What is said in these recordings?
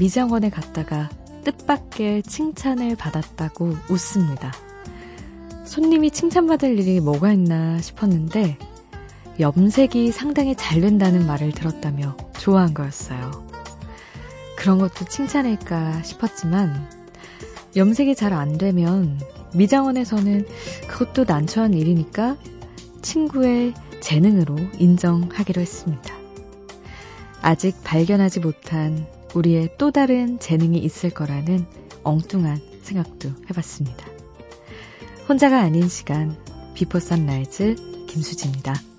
미장원에 갔다가 뜻밖의 칭찬을 받았다고 웃습니다. 손님이 칭찬받을 일이 뭐가 있나 싶었는데 염색이 상당히 잘 된다는 말을 들었다며 좋아한 거였어요. 그런 것도 칭찬일까 싶었지만 염색이 잘 안 되면 미장원에서는 그것도 난처한 일이니까 친구의 재능으로 인정하기로 했습니다. 아직 발견하지 못한 우리의 또 다른 재능이 있을 거라는 엉뚱한 생각도 해봤습니다. 혼자가 아닌 시간, 비포 선라이즈 김수지입니다.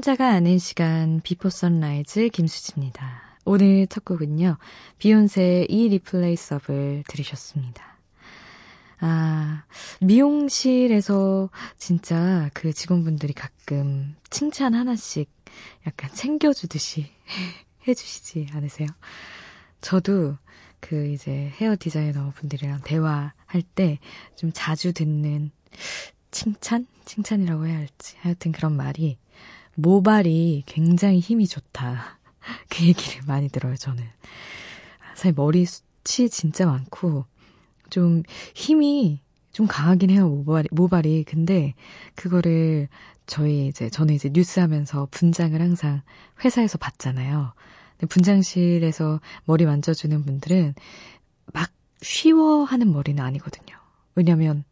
혼자가 아닌 시간 비포 선라이즈 김수지입니다. 오늘 첫 곡은요. 비욘세의 Irreplaceable을 들으셨습니다. 아, 미용실에서 진짜 그 직원분들이 가끔 칭찬 하나씩 약간 챙겨주듯이 해주시지 않으세요? 저도 그 이제 헤어 디자이너 분들이랑 대화할 때 좀 자주 듣는 칭찬? 칭찬이라고 해야 할지. 하여튼 그런 말이 모발이 굉장히 힘이 좋다. 그 얘기를 많이 들어요, 저는. 사실 머리 숱이 진짜 많고, 좀 힘이 좀 강하긴 해요, 모발이, 모발이. 근데 그거를 저희 이제, 저는 이제 뉴스 하면서 분장을 항상 회사에서 봤잖아요. 분장실에서 머리 만져주는 분들은 막 쉬워하는 머리는 아니거든요. 왜냐면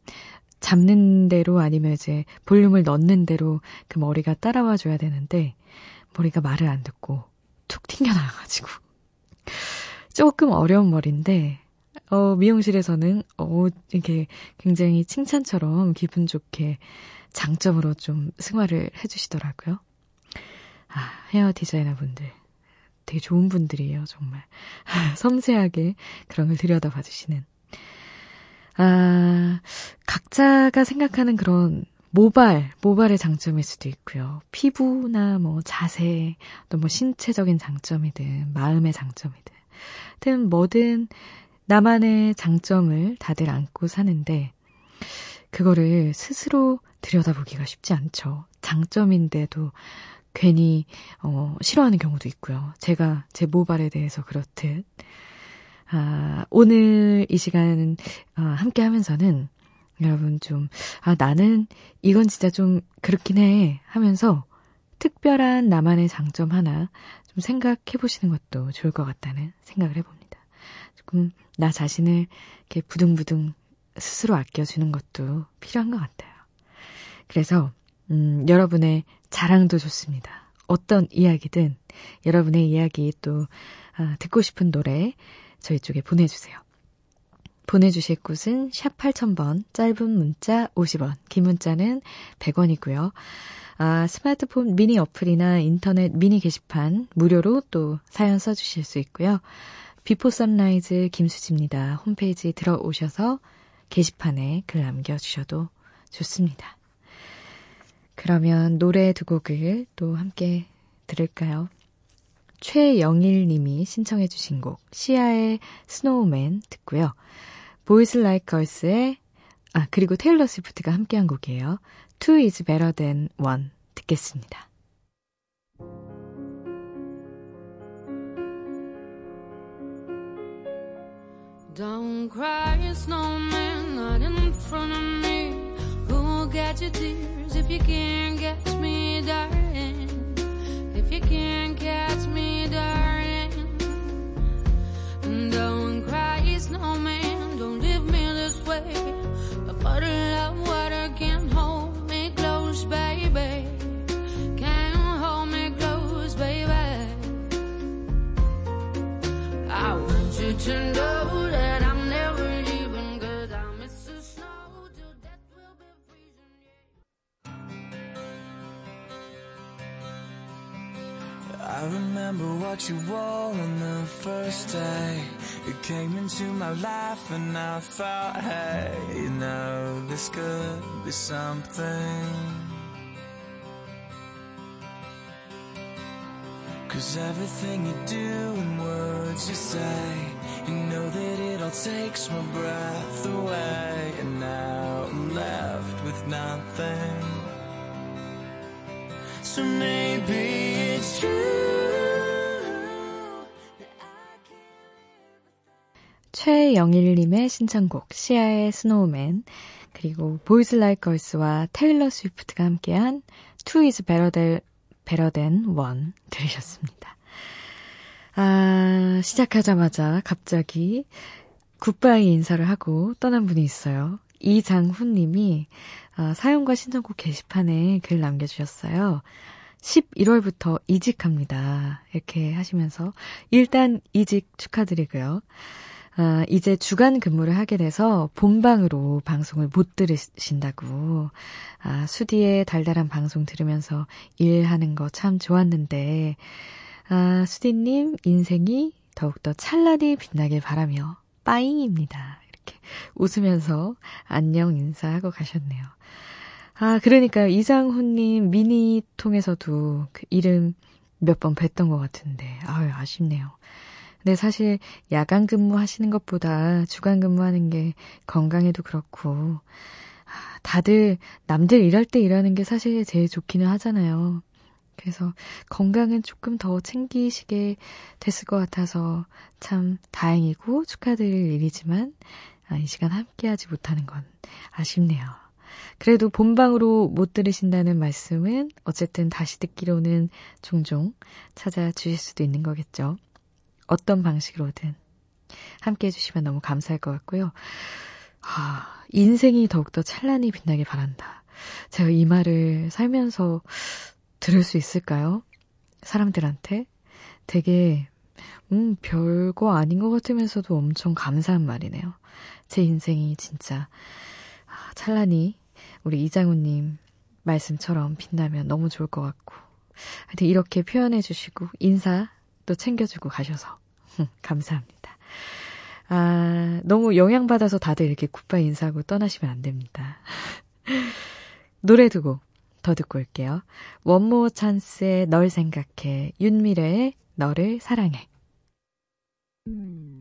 잡는 대로 아니면 이제 볼륨을 넣는 대로 그 머리가 따라와 줘야 되는데 머리가 말을 안 듣고 툭 튕겨나가가지고 조금 어려운 머리인데 어, 미용실에서는 어, 이렇게 굉장히 칭찬처럼 기분 좋게 장점으로 좀 승화를 해주시더라고요. 아, 헤어 디자이너 분들. 되게 좋은 분들이에요, 정말. 섬세하게 그런 걸 들여다봐 주시는. 아, 각자가 생각하는 그런 모발, 모발의 장점일 수도 있고요. 피부나 뭐 자세, 또 뭐 신체적인 장점이든 마음의 장점이든. 하여튼 뭐든 나만의 장점을 다들 안고 사는데 그거를 스스로 들여다보기가 쉽지 않죠. 장점인데도 괜히 어, 싫어하는 경우도 있고요. 제가 제 모발에 대해서 그렇듯 아, 오늘 이 시간 어, 함께 하면서는 여러분 좀, 아, 나는 이건 진짜 좀 그렇긴 해 하면서 특별한 나만의 장점 하나 좀 생각해 보시는 것도 좋을 것 같다는 생각을 해봅니다. 조금 나 자신을 이렇게 부둥부둥 스스로 아껴주는 것도 필요한 것 같아요. 그래서, 음, 여러분의 자랑도 좋습니다. 어떤 이야기든 여러분의 이야기 또, 아, 듣고 싶은 노래, 저희 쪽에 보내주세요. 보내주실 곳은 샵 8000번, 짧은 문자 50원, 긴 문자는 100원이고요. 아, 스마트폰 미니 어플이나 인터넷 미니 게시판 무료로 또 사연 써주실 수 있고요. 비포 선라이즈 김수지입니다. 홈페이지 들어오셔서 게시판에 글 남겨주셔도 좋습니다. 그러면 노래 두 곡을 또 함께 들을까요? 최영일 님이 신청해 주신 곡 시아의 Snowman 듣고요. Boys Like Girls의 아 그리고 테일러 스위프트가 함께한 곡이에요. Two is better than one 듣겠습니다. You can catch me, darling. Don't cry. Don't leave me this way. Water can hold me close, baby. Can hold me close, baby. I want you to know. Remember what you wore on the first day. You came into my life and I thought, hey, you know, this could be something. Cause everything you do and words you say You know that it all takes my breath away. And now I'm left with nothing. So maybe it's true 최영일님의 신청곡 시아의 Snowman 그리고 Boys Like Girls와 테일러 스위프트가 함께한 Two is better 들으셨습니다. 아, 시작하자마자 갑자기 굿바이 인사를 하고 떠난 분이 있어요. 이장훈 님이 아, 사연과 신청곡 게시판에 글 남겨주셨어요. 11월부터 이직합니다. 이렇게 하시면서 일단 이직 축하드리고요. 아, 이제 주간 근무를 하게 돼서 본방으로 방송을 못 들으신다고. 아, 수디의 달달한 방송 들으면서 일하는 거 참 좋았는데, 아, 수디님 인생이 더욱더 찰나게 빛나길 바라며, 빠잉입니다. 이렇게 웃으면서 안녕 인사하고 가셨네요. 아, 그러니까 이상훈님 미니 통해서도 그 이름 몇 번 뵀던 것 같은데, 아유, 아쉽네요. 근데 사실 야간 근무하시는 것보다 주간 근무하는 게 건강에도 그렇고 아, 다들 남들 일할 때 일하는 게 사실 제일 좋기는 하잖아요. 그래서 건강은 조금 더 챙기시게 됐을 것 같아서 참 다행이고 축하드릴 일이지만 아, 이 시간 함께하지 못하는 건 아쉽네요. 그래도 본방으로 못 들으신다는 말씀은 어쨌든 다시 듣기로는 종종 찾아주실 수도 있는 거겠죠. 어떤 방식으로든 함께 해주시면 너무 감사할 것 같고요. 아, 인생이 더욱더 찬란히 빛나길 바란다. 제가 이 말을 살면서 들을 수 있을까요? 사람들한테? 되게, 음, 별거 아닌 것 같으면서도 엄청 감사한 말이네요. 제 인생이 진짜, 아, 찬란히 우리 이장우님 말씀처럼 빛나면 너무 좋을 것 같고. 하여튼 이렇게 표현해 주시고, 인사 또 챙겨주고 가셔서 감사합니다. 아, 너무 영향받아서 다들 이렇게 굿바이 인사하고 떠나시면 안 됩니다. 노래 두 곡 더 듣고 올게요. 원모 찬스의 널 생각해, 윤미래의 너를 사랑해. 음.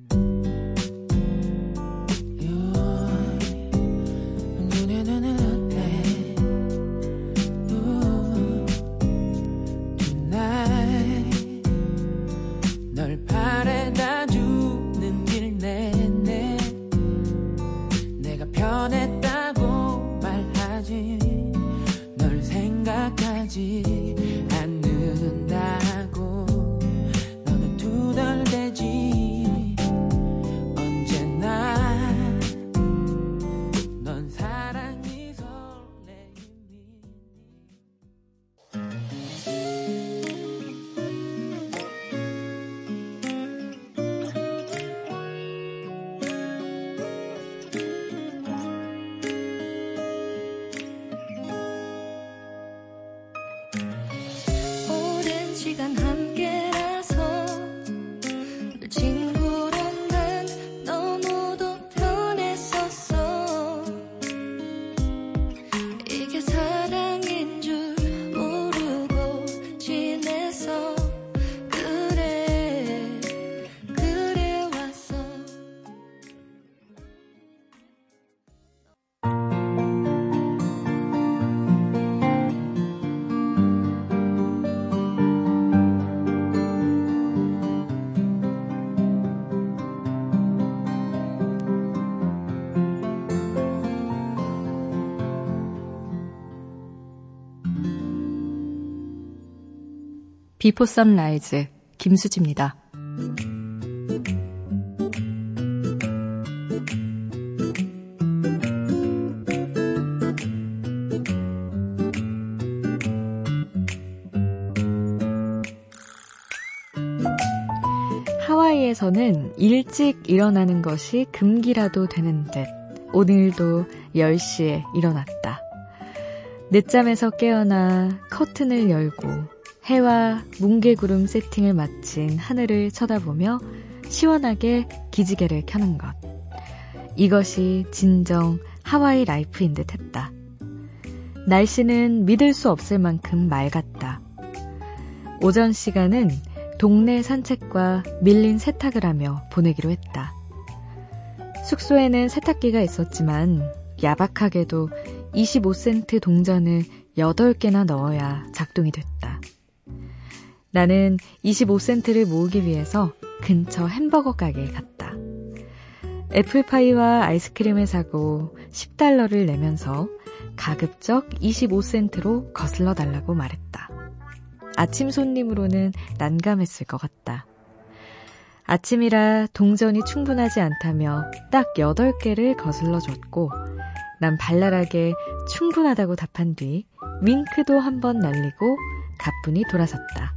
自己。 비포 선라이즈 김수지입니다. 하와이에서는 일찍 일어나는 것이 금기라도 되는 듯 오늘도 10시에 일어났다. 늦잠에서 깨어나 커튼을 열고 해와 뭉게구름 세팅을 마친 하늘을 쳐다보며 시원하게 기지개를 켜는 것. 이것이 진정 하와이 라이프인 듯 했다. 날씨는 믿을 수 없을 만큼 맑았다. 오전 시간은 동네 산책과 밀린 세탁을 하며 보내기로 했다. 숙소에는 세탁기가 있었지만 야박하게도 25센트 동전을 8개나 넣어야 작동이 됐다. 나는 25센트를 모으기 위해서 근처 햄버거 가게에 갔다. 애플파이와 아이스크림을 사고 10달러를 내면서 가급적 25센트로 거슬러 달라고 말했다. 아침 손님으로는 난감했을 것 같다. 아침이라 동전이 충분하지 않다며 딱 8개를 거슬러 줬고 난 발랄하게 충분하다고 답한 뒤 윙크도 한번 날리고 가뿐히 돌아섰다.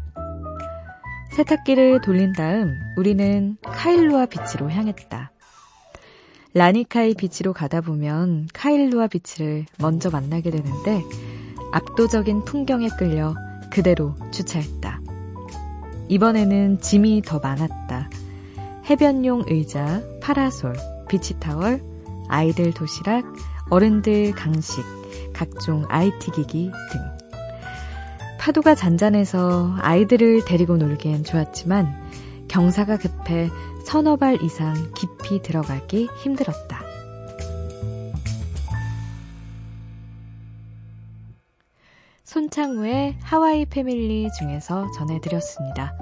세탁기를 돌린 다음 우리는 카일루아 비치로 향했다. 라니카이 비치로 가다 보면 카일루아 비치를 먼저 만나게 되는데 압도적인 풍경에 끌려 그대로 주차했다. 이번에는 짐이 더 많았다. 해변용 의자, 파라솔, 비치타월, 아이들 도시락, 어른들 강식, 각종 IT 기기 등. 파도가 잔잔해서 아이들을 데리고 놀기엔 좋았지만 경사가 급해 서너 발 이상 깊이 들어가기 힘들었다. 손창우의 하와이 패밀리 중에서 전해드렸습니다.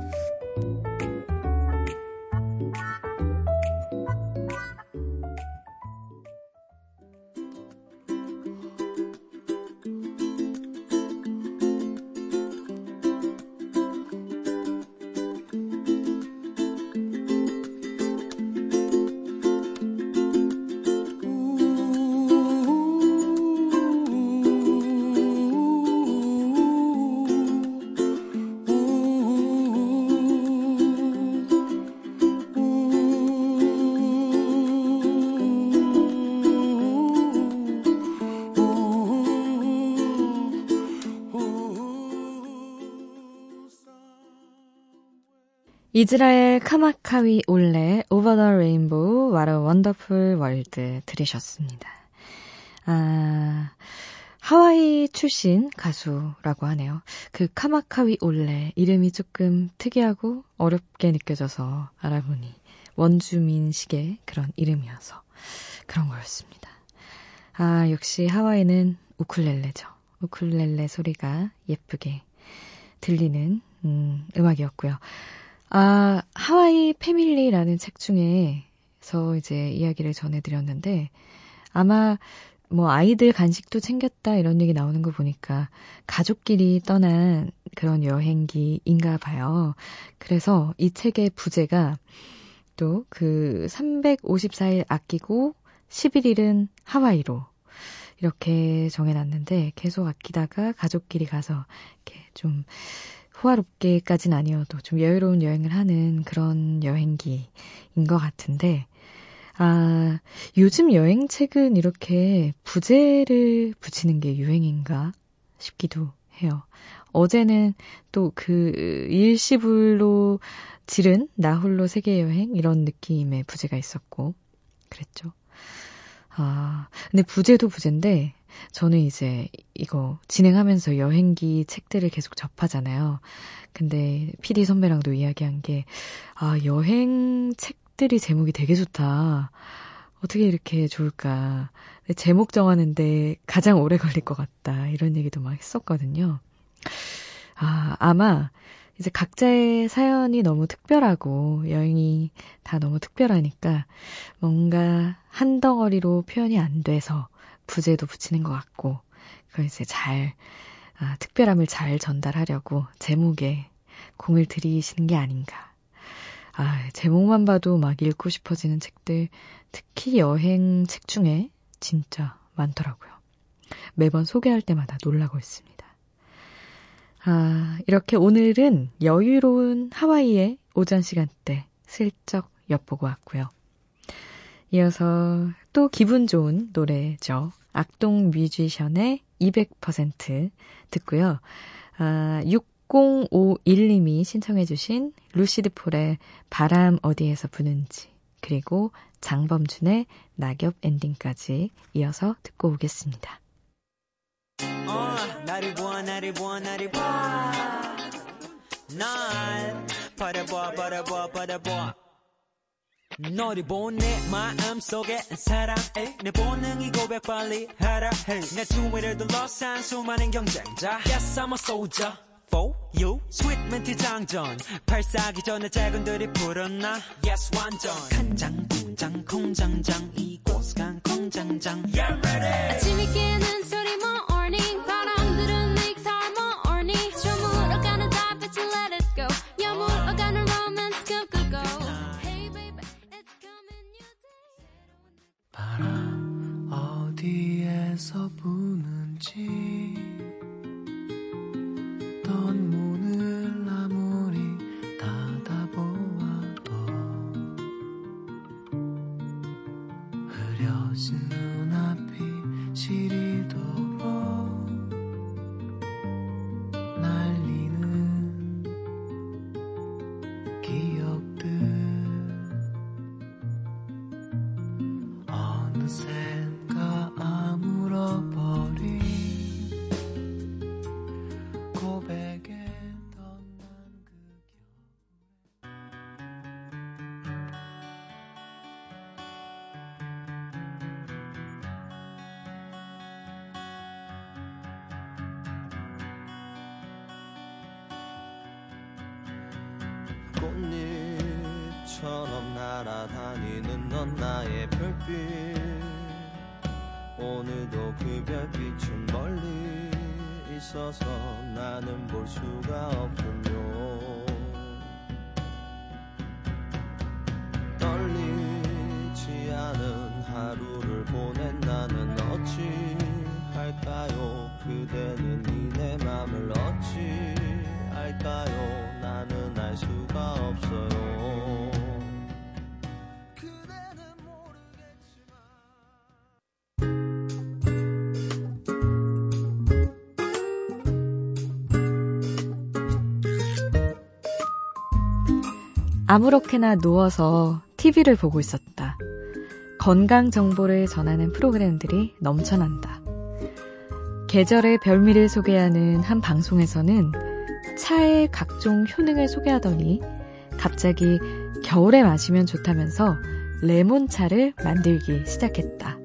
이즈라엘 카마카위올레 Over the Rainbow What a Wonderful World 들으셨습니다. 아, 하와이 출신 가수라고 하네요. 그 카마카위올레 이름이 조금 특이하고 어렵게 느껴져서 알아보니 원주민식의 그런 이름이어서 그런 거였습니다. 아, 역시 하와이는 우쿨렐레죠. 우쿨렐레 소리가 예쁘게 들리는 음, 음악이었고요. 아, 하와이 패밀리라는 책 중에서 이제 이야기를 전해드렸는데, 아마 뭐 아이들 간식도 챙겼다 이런 얘기 나오는 거 보니까 가족끼리 떠난 그런 여행기인가 봐요. 그래서 이 책의 부제가 또 그 354일 아끼고 11일은 하와이로 이렇게 정해놨는데 계속 아끼다가 가족끼리 가서 이렇게 좀 호화롭게까진 아니어도 좀 여유로운 여행을 하는 그런 여행기인 것 같은데, 아, 요즘 여행책은 이렇게 부제를 붙이는 게 유행인가 싶기도 해요. 어제는 또 그 일시불로 지른 나홀로 세계여행 이런 느낌의 부제가 있었고, 그랬죠. 아, 근데 부제도 부제인데, 저는 이제 이거 진행하면서 여행기 책들을 계속 접하잖아요. 근데 PD 선배랑도 이야기한 게, 아, 여행 책들이 제목이 되게 좋다. 어떻게 이렇게 좋을까. 제목 정하는데 가장 오래 걸릴 것 같다. 이런 얘기도 막 했었거든요. 아, 아마 이제 각자의 사연이 너무 특별하고 여행이 다 너무 특별하니까 뭔가 한 덩어리로 표현이 안 돼서 부제도 붙이는 것 같고, 그걸 이제 잘, 아, 특별함을 잘 전달하려고 제목에 공을 들이시는 게 아닌가. 아, 제목만 봐도 막 읽고 싶어지는 책들, 특히 여행 책 중에 진짜 많더라고요. 매번 소개할 때마다 놀라고 있습니다. 아, 이렇게 오늘은 여유로운 하와이의 오전 시간대 슬쩍 엿보고 왔고요. 이어서 또 기분 좋은 노래죠. 악동 뮤지션의 200% 듣고요. 아, 6051님이 신청해주신 루시드 폴의 바람 어디에서 부는지 그리고 장범준의 낙엽 엔딩까지 이어서 듣고 오겠습니다. 어, 나를 보아 나를 보아 나를 보아 날 바라보아 바라보아 바라보아 너를 본내 마음속에 사랑해 내 본능이 고백 빨리 하라. 해내 주위를 둘러싼 수많은 경쟁자. Yes I'm a soldier for you. 스윗 멘트 장전. 발사기 전에 작은들이 불었나. Yes 완전. 간장 공장 공장장. 이곳 간 공장장. Yeah ready. 아침이 깨는 소리 어디에서 부는지 어떤 문을 아무리 닫아보아도 흐려진 눈앞이 시리도록 날리는 기억들. 어느샌 별빛 오늘도 그 별빛은 멀리 있어서 나는 볼 수가 없군요 아무렇게나 누워서 TV를 보고 있었다. 건강 정보를 전하는 프로그램들이 넘쳐난다. 계절의 별미를 소개하는 한 방송에서는 차의 각종 효능을 소개하더니 갑자기 겨울에 마시면 좋다면서 레몬차를 만들기 시작했다.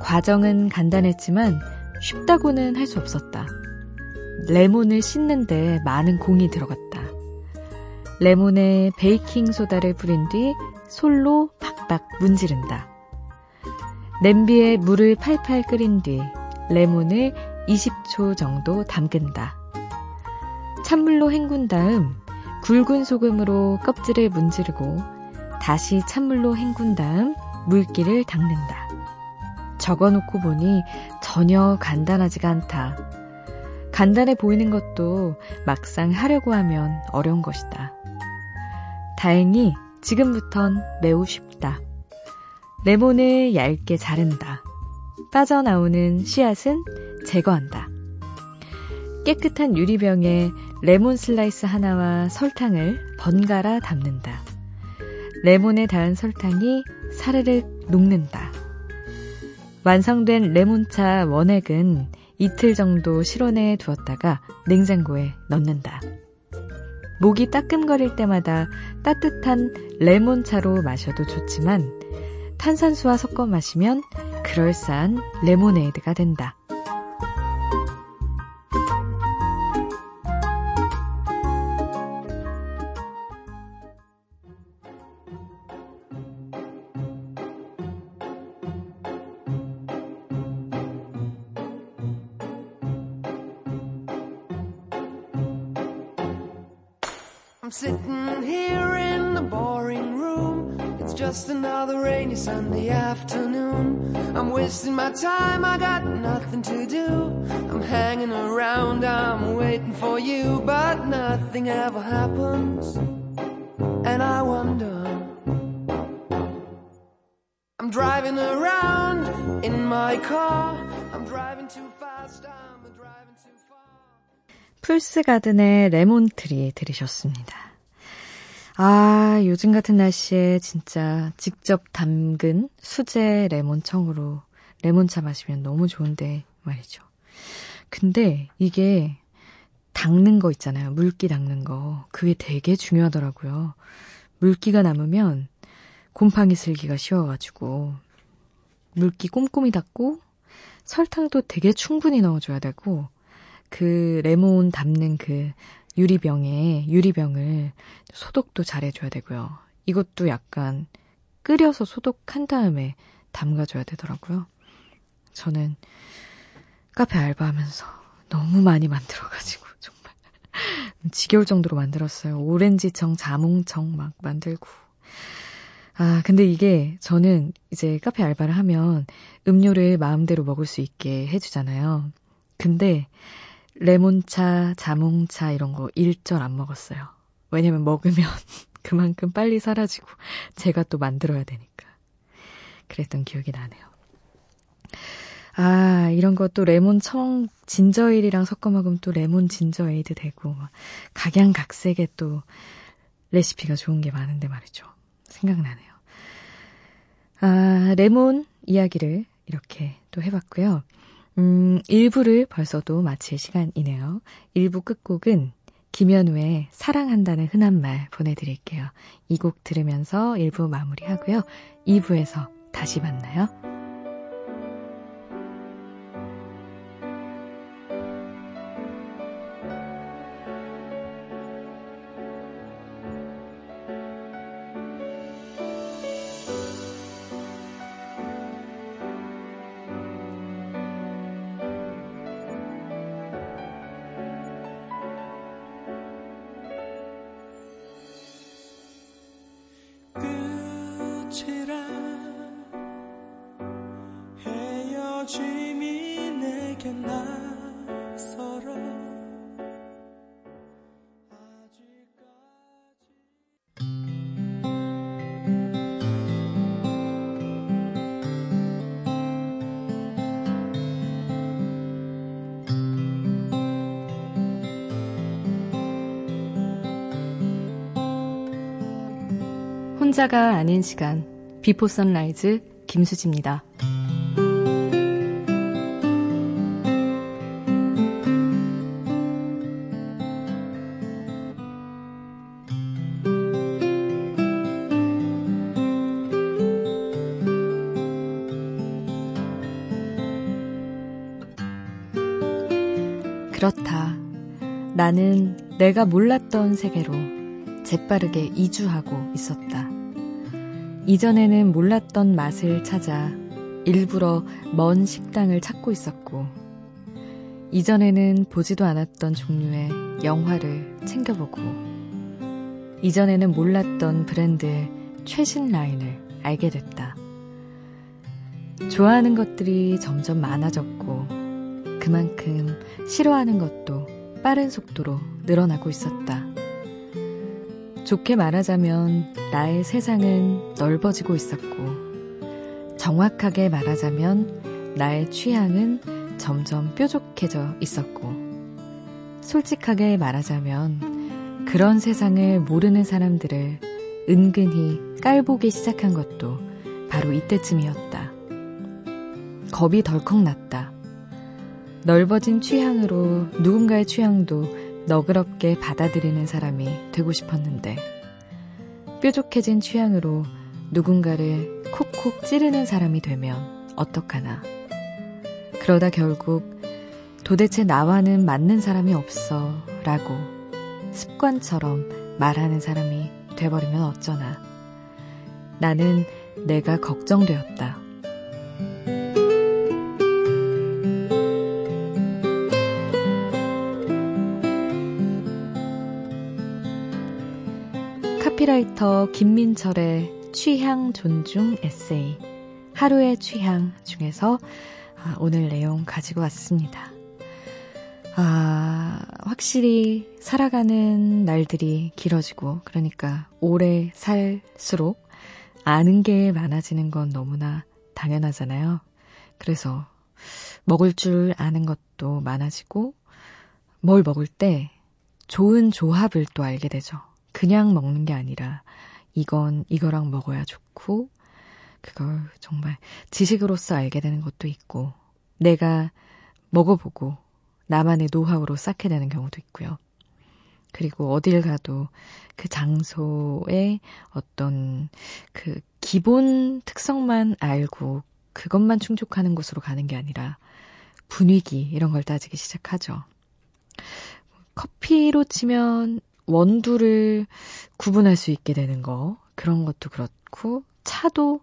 과정은 간단했지만 쉽다고는 할 수 없었다. 레몬을 씻는데 많은 공이 들어갔다. 레몬에 베이킹 소다를 뿌린 뒤 솔로 박박 문지른다. 냄비에 물을 팔팔 끓인 뒤 레몬을 20초 정도 담근다. 찬물로 헹군 다음 굵은 소금으로 껍질을 문지르고 다시 찬물로 헹군 다음 물기를 닦는다. 적어놓고 보니 전혀 간단하지가 않다. 간단해 보이는 것도 막상 하려고 하면 어려운 것이다. 다행히 지금부턴 매우 쉽다. 레몬을 얇게 자른다. 빠져나오는 씨앗은 제거한다. 깨끗한 유리병에 레몬 슬라이스 하나와 설탕을 번갈아 담는다. 레몬에 닿은 설탕이 사르륵 녹는다. 완성된 레몬차 원액은 이틀 정도 실온에 두었다가 냉장고에 넣는다. 목이 따끔거릴 때마다 따뜻한 레몬차로 마셔도 좋지만 탄산수와 섞어 마시면 그럴싸한 레모네이드가 된다. sitting here in the boring room. It's just another rainy Sunday afternoon. I'm wasting my time, I got nothing to do. I'm hanging around, I'm waiting for you, but nothing ever happens. And I wonder. I'm driving around in my car. I'm driving too fast. I'm 풀스가든의 레몬트리 들으셨습니다. 아, 요즘 같은 날씨에 진짜 직접 담근 수제 레몬청으로 레몬차 마시면 너무 좋은데 말이죠. 근데 이게 닦는 거 있잖아요. 물기 닦는 거. 그게 되게 중요하더라고요. 물기가 남으면 곰팡이 슬기가 쉬워가지고 물기 꼼꼼히 닦고 설탕도 되게 충분히 넣어줘야 되고 그 레몬 담는 그 유리병에 유리병을 소독도 잘 해줘야 되고요. 이것도 약간 끓여서 소독한 다음에 담가줘야 되더라고요. 저는 카페 알바하면서 너무 많이 만들어가지고 정말 지겨울 정도로 만들었어요. 오렌지청, 자몽청 막 만들고. 아, 근데 이게 저는 이제 카페 알바를 하면 음료를 마음대로 먹을 수 있게 해주잖아요. 근데 레몬차, 자몽차 이런 거 일절 안 먹었어요. 왜냐면 먹으면 그만큼 빨리 사라지고 제가 또 만들어야 되니까. 그랬던 기억이 나네요. 아, 이런 것도 레몬 청, 진저에일이랑 섞어 먹으면 또 레몬 진저에이드 되고, 각양각색의 또 레시피가 좋은 게 많은데 말이죠. 생각나네요. 아, 레몬 이야기를 이렇게 또 해봤고요. 음, 1부를 벌써도 마칠 시간이네요. 1부 끝곡은 김현우의 사랑한다는 흔한 말 보내드릴게요. 이 곡 들으면서 1부 마무리하고요. 2부에서 다시 만나요. 끝이라 헤어짐이 내게 나 혼자가 아닌 시간 비포 선라이즈 김수지입니다. 그렇다. 나는 내가 몰랐던 세계로 재빠르게 이주하고 있었다. 이전에는 몰랐던 맛을 찾아 일부러 먼 식당을 찾고 있었고, 이전에는 보지도 않았던 종류의 영화를 챙겨보고, 이전에는 몰랐던 브랜드의 최신 라인을 알게 됐다. 좋아하는 것들이 점점 많아졌고, 그만큼 싫어하는 것도 빠른 속도로 늘어나고 있었다. 좋게 말하자면 나의 세상은 넓어지고 있었고, 정확하게 말하자면 나의 취향은 점점 뾰족해져 있었고, 솔직하게 말하자면 그런 세상을 모르는 사람들을 은근히 깔보기 시작한 것도 바로 이때쯤이었다. 겁이 덜컥 났다. 넓어진 취향으로 누군가의 취향도 너그럽게 받아들이는 사람이 되고 싶었는데, 뾰족해진 취향으로 누군가를 콕콕 찌르는 사람이 되면 어떡하나. 그러다 결국 도대체 나와는 맞는 사람이 없어 라고 습관처럼 말하는 사람이 돼버리면 어쩌나. 나는 내가 걱정되었다. 카피라이터 김민철의 취향 존중 에세이 하루의 취향 중에서 아, 오늘 내용 가지고 왔습니다. 아, 확실히 살아가는 날들이 길어지고 그러니까 오래 살수록 아는 게 많아지는 건 너무나 당연하잖아요. 그래서 먹을 줄 아는 것도 많아지고 뭘 먹을 때 좋은 조합을 또 알게 되죠. 그냥 먹는 게 아니라 이건 이거랑 먹어야 좋고 그걸 정말 지식으로서 알게 되는 것도 있고 내가 먹어보고 나만의 노하우로 쌓게 되는 경우도 있고요. 그리고 어딜 가도 그 장소의 어떤 그 기본 특성만 알고 그것만 충족하는 곳으로 가는 게 아니라 분위기 이런 걸 따지기 시작하죠. 커피로 치면 원두를 구분할 수 있게 되는 거 그런 것도 그렇고 차도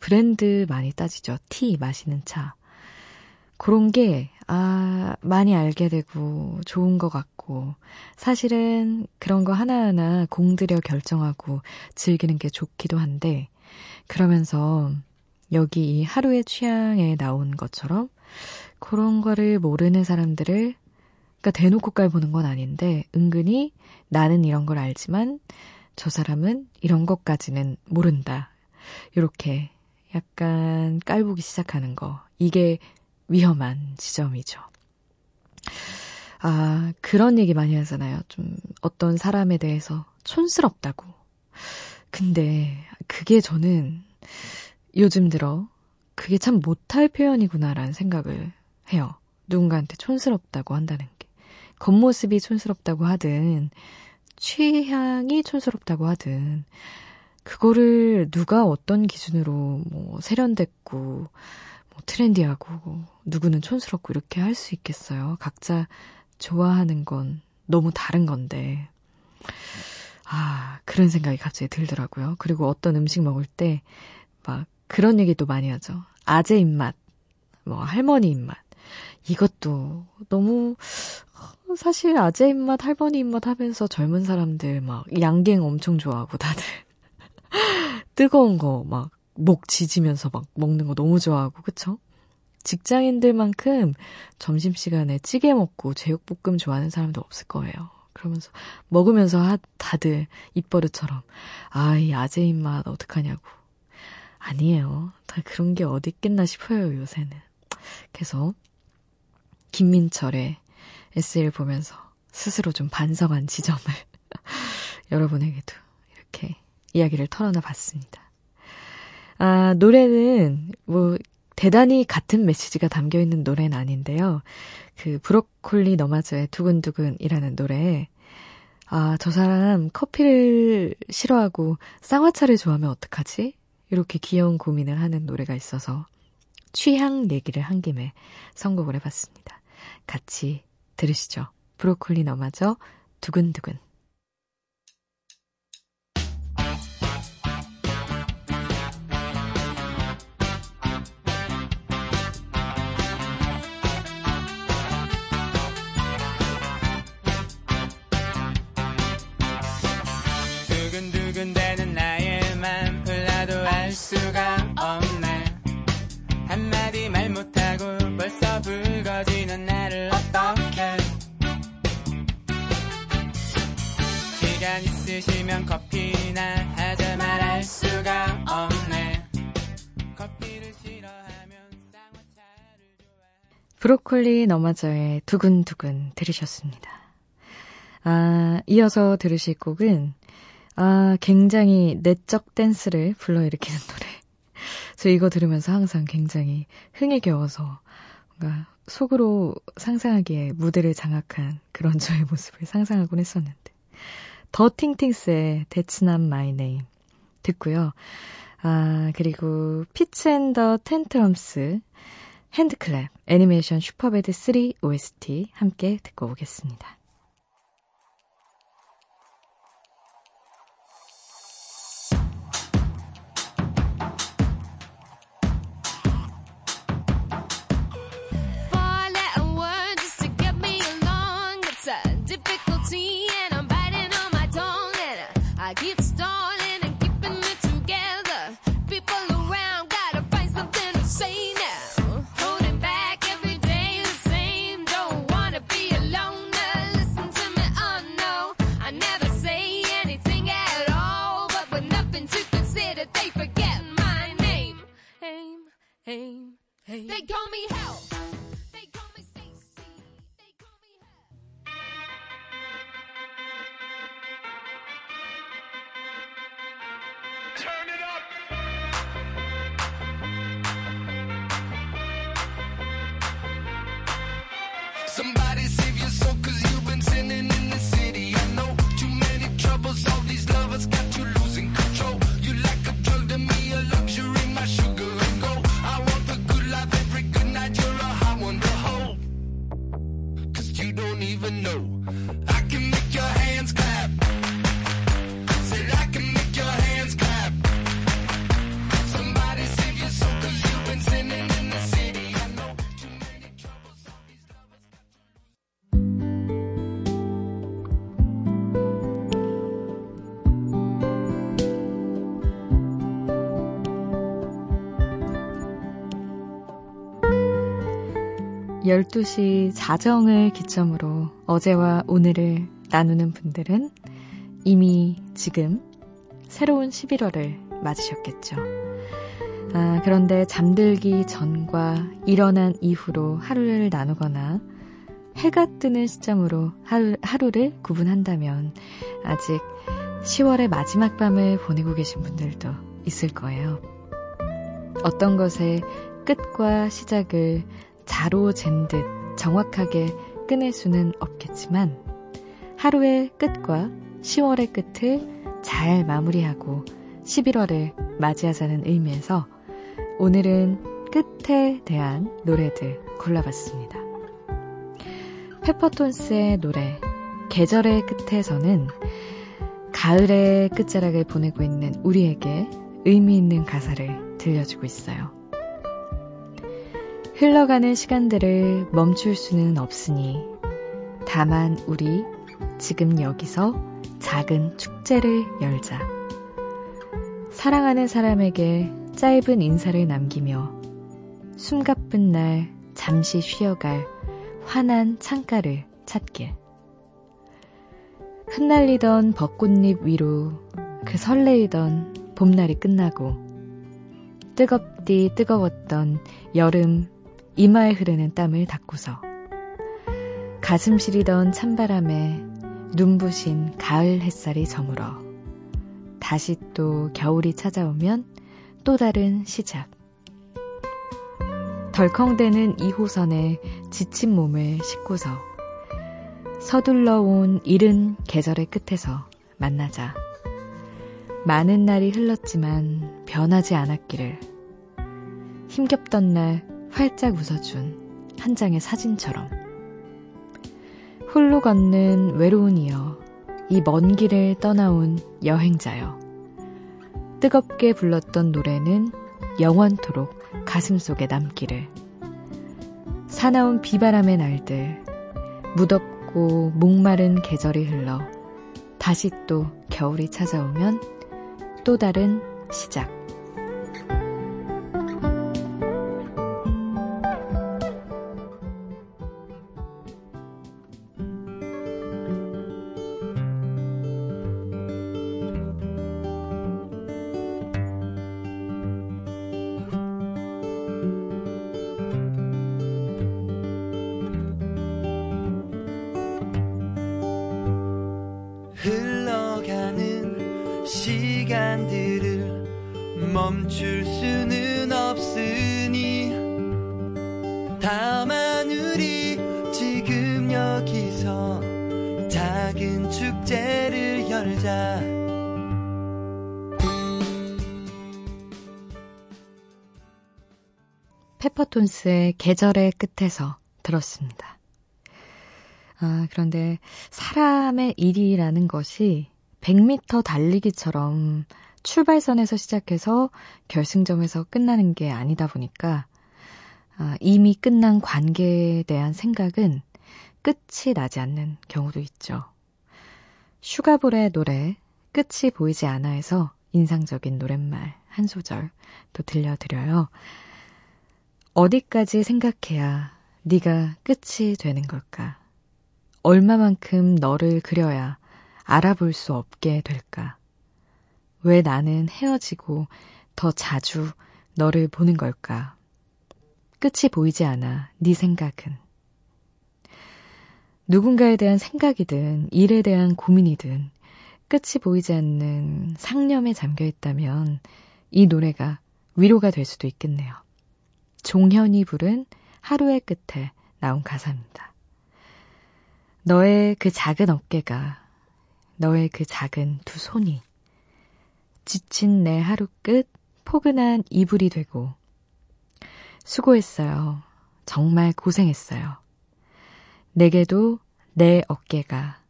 브랜드 많이 따지죠. 티 마시는 차. 그런 게, 아, 많이 알게 되고 좋은 것 같고, 사실은 그런 거 하나하나 공들여 결정하고 즐기는 게 좋기도 한데, 그러면서 여기 이 하루의 취향에 나온 것처럼 그런 거를 모르는 사람들을 그러니까 대놓고 깔보는 건 아닌데 은근히 나는 이런 걸 알지만 저 사람은 이런 것까지는 모른다. 이렇게 약간 깔보기 시작하는 거. 이게 위험한 지점이죠. 아, 그런 얘기 많이 하잖아요. 좀 어떤 사람에 대해서 촌스럽다고. 근데 그게 저는 요즘 들어 그게 참 못할 표현이구나라는 생각을 해요. 누군가한테 촌스럽다고 한다는 게. 겉모습이 촌스럽다고 하든, 취향이 촌스럽다고 하든, 그거를 누가 어떤 기준으로 뭐 세련됐고, 뭐 트렌디하고, 누구는 촌스럽고 이렇게 할 수 있겠어요. 각자 좋아하는 건 너무 다른 건데. 아, 그런 생각이 갑자기 들더라고요. 그리고 어떤 음식 먹을 때, 막, 그런 얘기도 많이 하죠. 아재 입맛, 뭐, 할머니 입맛. 이것도 너무, 사실 아재 입맛, 할머니 입맛 하면서 젊은 사람들 막 양갱 엄청 좋아하고 다들. 뜨거운 거 막 목 지지면서 막 먹는 거 너무 좋아하고, 그쵸? 직장인들만큼 점심시간에 찌개 먹고 제육볶음 좋아하는 사람도 없을 거예요. 그러면서 먹으면서 하, 다들 입버릇처럼 아, 이 아재 입맛 어떡하냐고. 아니에요. 다 그런 게 어디 있겠나 싶어요, 요새는. 그래서 김민철의 에세이를 보면서 스스로 좀 반성한 지점을 여러분에게도 이렇게 이야기를 털어놔 봤습니다. 아, 노래는 뭐 대단히 같은 메시지가 담겨 있는 노래는 아닌데요. 그 브로콜리 너마저의 두근두근이라는 노래 아, 저 사람 커피를 싫어하고 쌍화차를 좋아하면 어떡하지? 이렇게 귀여운 고민을 하는 노래가 있어서 취향 얘기를 한 김에 선곡을 해봤습니다. 같이 들으시죠. 브로콜리 너마저 두근두근. 있으시면 커피나 하자 말할 수가 없네 커피를 싫어하면 쌍화차를 좋아해 브로콜리 너마저의 두근두근 들으셨습니다. 아, 이어서 들으실 곡은 아, 굉장히 내적 댄스를 불러일으키는 노래. 저 이거 들으면서 항상 굉장히 흥에 겨워서 뭔가 속으로 상상하기에 무대를 장악한 그런 저의 모습을 상상하곤 했었는데. The Ting Tings의 That's Not My Name 듣고요. 아, 그리고 Fitz and the Tantrums HandClap 애니메이션 슈퍼배드 3 OST 함께 듣고 오겠습니다. 12시 자정을 기점으로 어제와 오늘을 나누는 분들은 이미 지금 새로운 11월을 맞으셨겠죠. 아, 그런데 잠들기 전과 일어난 이후로 하루를 나누거나 해가 뜨는 시점으로 하루, 하루를 구분한다면 아직 10월의 마지막 밤을 보내고 계신 분들도 있을 거예요. 어떤 것의 끝과 시작을 자로 잰 듯 정확하게 끊을 수는 없겠지만 하루의 끝과 10월의 끝을 잘 마무리하고 11월을 맞이하자는 의미에서 오늘은 끝에 대한 노래들 골라봤습니다. 페퍼톤스의 노래 계절의 끝에서는 가을의 끝자락을 보내고 있는 우리에게 의미 있는 가사를 들려주고 있어요. 흘러가는 시간들을 멈출 수는 없으니 다만 우리 지금 여기서 작은 축제를 열자. 사랑하는 사람에게 짧은 인사를 남기며 숨가쁜 날 잠시 쉬어갈 환한 창가를 찾길. 흩날리던 벚꽃잎 위로 그 설레이던 봄날이 끝나고 뜨겁디 뜨거웠던 여름 이마에 흐르는 땀을 닦고서 가슴 시리던 찬바람에 눈부신 가을 햇살이 저물어 다시 또 겨울이 찾아오면 또 다른 시작. 덜컹대는 2호선에 지친 몸을 싣고서 서둘러 온 이른 계절의 끝에서 만나자. 많은 날이 흘렀지만 변하지 않았기를. 힘겹던 날 활짝 웃어준 한 장의 사진처럼. 홀로 걷는 외로운 이여, 이 먼 길을 떠나온 여행자여. 뜨겁게 불렀던 노래는 영원토록 가슴 속에 남기를. 사나운 비바람의 날들, 무덥고 목마른 계절이 흘러 다시 또 겨울이 찾아오면 또 다른 시작. 페퍼톤스의 계절의 끝에서 들었습니다. 아, 그런데 사람의 일이라는 것이 100m 달리기처럼 출발선에서 시작해서 결승점에서 끝나는 게 아니다 보니까 아, 이미 끝난 관계에 대한 생각은 끝이 나지 않는 경우도 있죠. 슈가볼의 노래 끝이 보이지 않아에서 인상적인 노랫말 한 소절 또 들려드려요. 어디까지 생각해야 네가 끝이 되는 걸까? 얼마만큼 너를 그려야 알아볼 수 없게 될까? 왜 나는 헤어지고 더 자주 너를 보는 걸까? 끝이 보이지 않아 네 생각은. 누군가에 대한 생각이든 일에 대한 고민이든 끝이 보이지 않는 상념에 잠겨 있다면 이 노래가 위로가 될 수도 있겠네요. 종현이 부른 하루의 끝에 나온 가사입니다. 너의 그 작은 어깨가, 너의 그 작은 두 손이, 지친 내 하루 끝 포근한 이불이 되고, 수고했어요. 정말 고생했어요. 내게도 내 어깨가,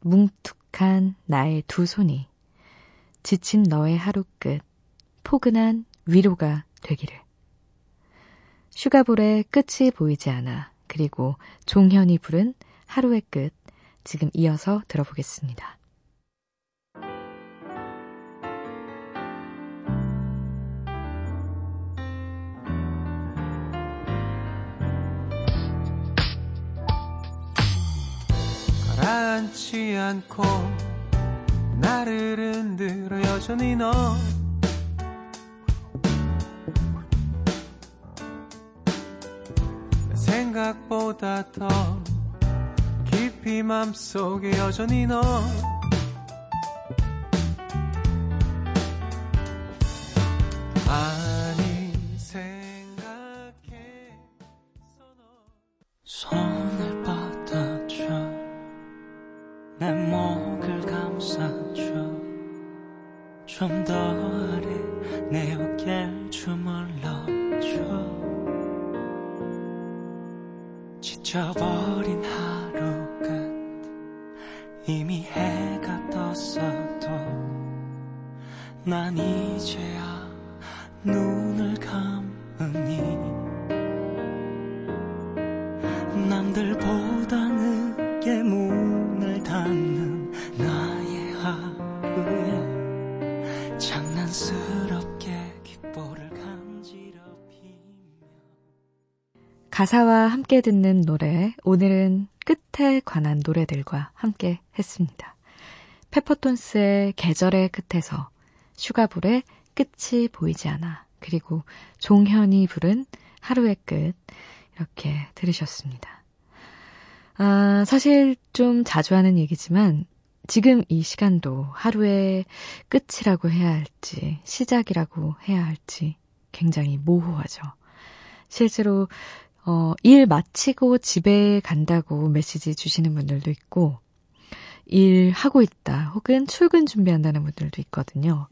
뭉툭한 나의 두 손이, 지친 너의 하루 끝 포근한 위로가 되기를. 슈가볼의 끝이 보이지 않아. 그리고 종현이 부른 하루의 끝. 지금 이어서 들어보겠습니다. 가라앉지 않고 나를 흔들어 여전히 너 생각보다 더 깊이 맘속에 여전히 너. 아니 생각했어 너 가사와 함께 듣는 노래, 오늘은 끝에 관한 노래들과 함께 했습니다. 페퍼톤스의 계절의 끝에서, 슈가볼의 끝이 보이지 않아, 그리고 종현이 부른 하루의 끝, 이렇게 들으셨습니다. 아, 사실 좀 자주 하는 얘기지만, 지금 이 시간도 하루의 끝이라고 해야 할지, 시작이라고 해야 할지 굉장히 모호하죠. 실제로 어, 일 마치고 집에 간다고 메시지 주시는 분들도 있고, 일 하고 있다, 혹은 출근 준비한다는 분들도 있거든요.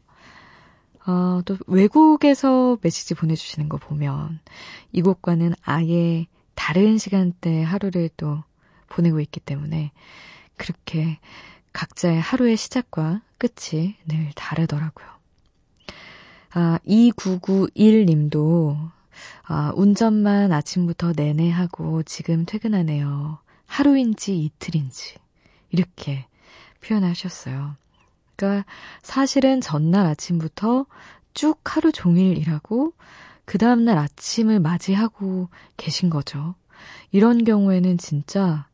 어, 또 외국에서 메시지 보내주시는 거 보면, 이곳과는 아예 다른 시간대 하루를 또 보내고 있기 때문에, 그렇게 각자의 하루의 시작과 끝이 늘 다르더라고요. 아, 2991님도 아, 운전만 아침부터 내내 하고 지금 퇴근하네요. 하루인지 이틀인지. 이렇게 표현하셨어요. 그러니까 사실은 전날 아침부터 쭉 하루 종일 일하고 그 다음날 아침을 맞이하고 계신 거죠. 이런 경우에는 진짜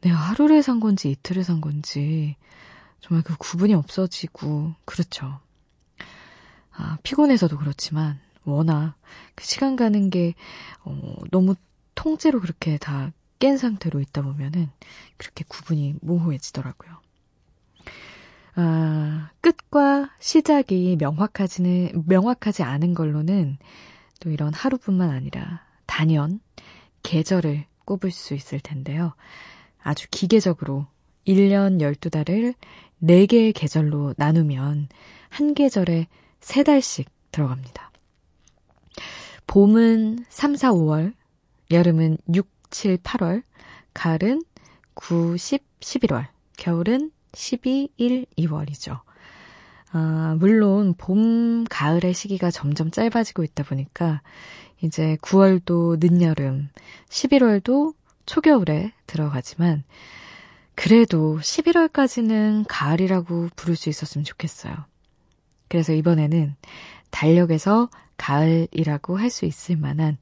내가 하루를 산 건지 이틀을 산 건지 정말 그 구분이 없어지고 그렇죠. 아, 피곤해서도 그렇지만 워낙 그 시간 가는 게 어, 너무 통째로 그렇게 다 깬 상태로 있다 보면은 그렇게 구분이 모호해지더라고요. 아, 끝과 시작이 명확하지는 명확하지 않은 걸로는 또 이런 하루뿐만 아니라 단연 계절을 꼽을 수 있을 텐데요. 아주 기계적으로 1년 12달을 4개의 계절로 나누면 한 계절에 3달씩 들어갑니다. 봄은 3, 4, 5월, 여름은 6, 7, 8월, 가을은 9, 10, 11월, 겨울은 12, 1, 2월이죠. 아, 물론 봄, 가을의 시기가 점점 짧아지고 있다 보니까 이제 9월도 늦여름, 11월도 초겨울에 들어가지만 그래도 11월까지는 가을이라고 부를 수 있었으면 좋겠어요. 그래서 이번에는 달력에서 가을이라고 할 수 있을 만한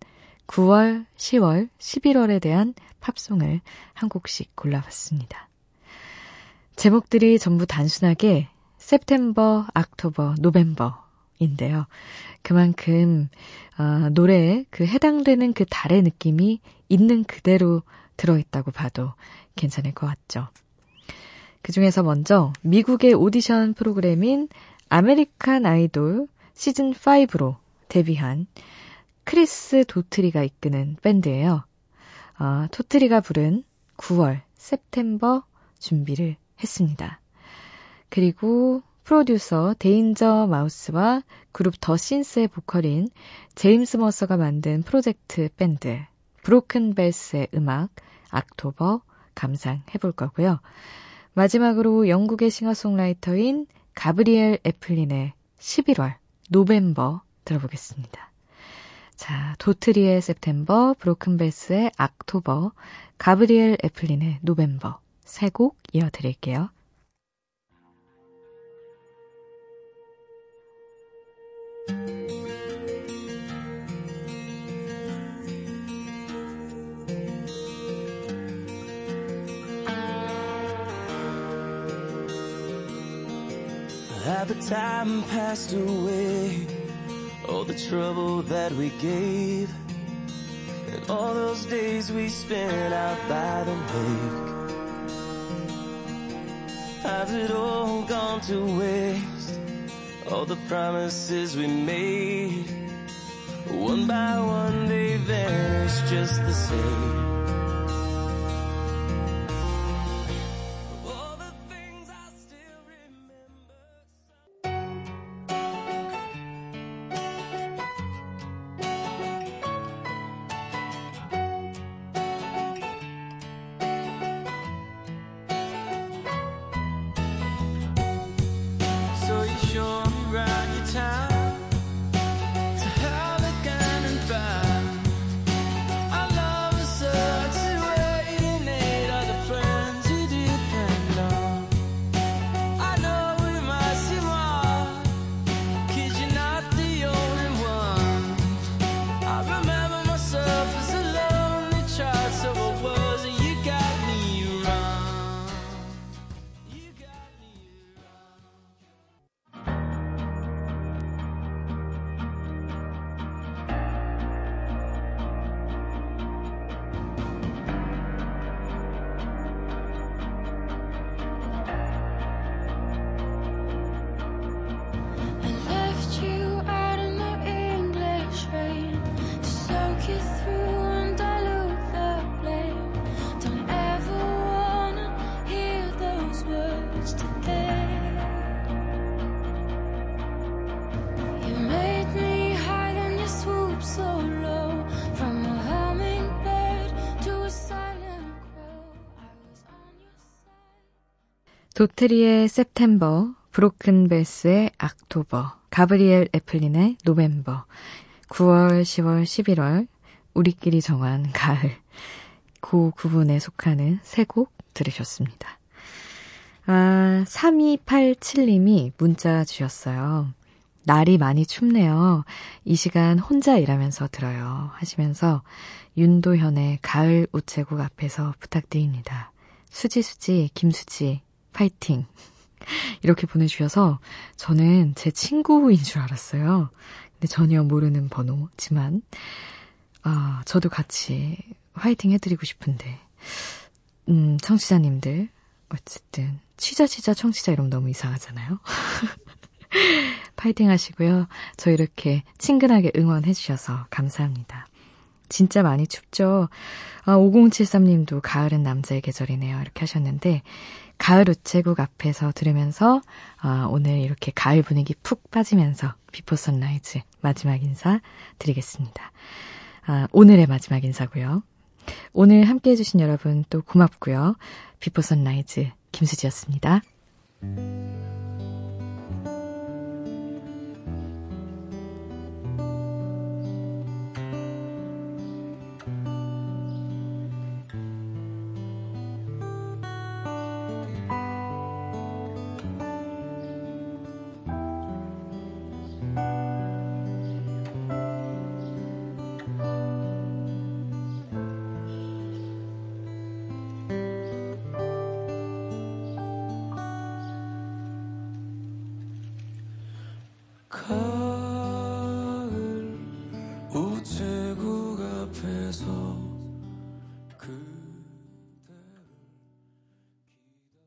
9월, 10월, 11월에 대한 팝송을 한 곡씩 골라봤습니다. 제목들이 전부 단순하게 September, October, November인데요. 그만큼 어, 노래에 그 해당되는 그 달의 느낌이 있는 그대로 들어있다고 봐도 괜찮을 것 같죠. 그 중에서 먼저 미국의 오디션 프로그램인 American Idol 시즌 5로 데뷔한 크리스 도트리가 이끄는 밴드예요. 어, 도트리가 부른 9월 September 준비를 했습니다. 그리고 프로듀서 Danger Mouse와 그룹 The Shins의 보컬인 제임스 머서가 만든 프로젝트 밴드 Broken Bells의 음악 October 감상해 볼 거고요. 마지막으로 영국의 싱어송라이터인 가브리엘 애플린의 11월 November 들어보겠습니다. 자, 도트리의 september, 브로큰 벨스의 악토버, 가브리엘 애플린의 노벤버 세 곡 이어드릴게요. All the trouble that we gave, and all those days we spent out by the lake. Has it all gone to waste? All the promises we made, one by one they vanish just the same. 도트리의 september, 브로큰 벨스의 악토버, 가브리엘 애플린의 November, 9월, 10월, 11월, 우리끼리 정한 가을, 그 구분에 속하는 세 곡 들으셨습니다. 아, 3287님이 문자 주셨어요. 날이 많이 춥네요. 이 시간 혼자 일하면서 들어요. 하시면서 윤도현의 가을 우체국 앞에서 부탁드립니다. 수지수지, 김수지, 파이팅. 이렇게 보내주셔서 저는 제 친구인 줄 알았어요. 근데 전혀 모르는 번호지만, 아, 저도 같이 화이팅 해드리고 싶은데, 음, 청취자님들, 어쨌든, 취자 취자 청취자 이러면 너무 이상하잖아요. 파이팅 하시고요. 저 이렇게 친근하게 응원해주셔서 감사합니다. 진짜 많이 춥죠? 아, 5073님도 가을은 남자의 계절이네요. 이렇게 하셨는데, 가을 우체국 앞에서 들으면서, 아, 오늘 이렇게 가을 분위기 푹 빠지면서 비포 선라이즈 마지막 인사 드리겠습니다. 아, 오늘의 마지막 인사고요. 오늘 함께 해주신 여러분 또 고맙고요. 비포 선라이즈 김수지였습니다.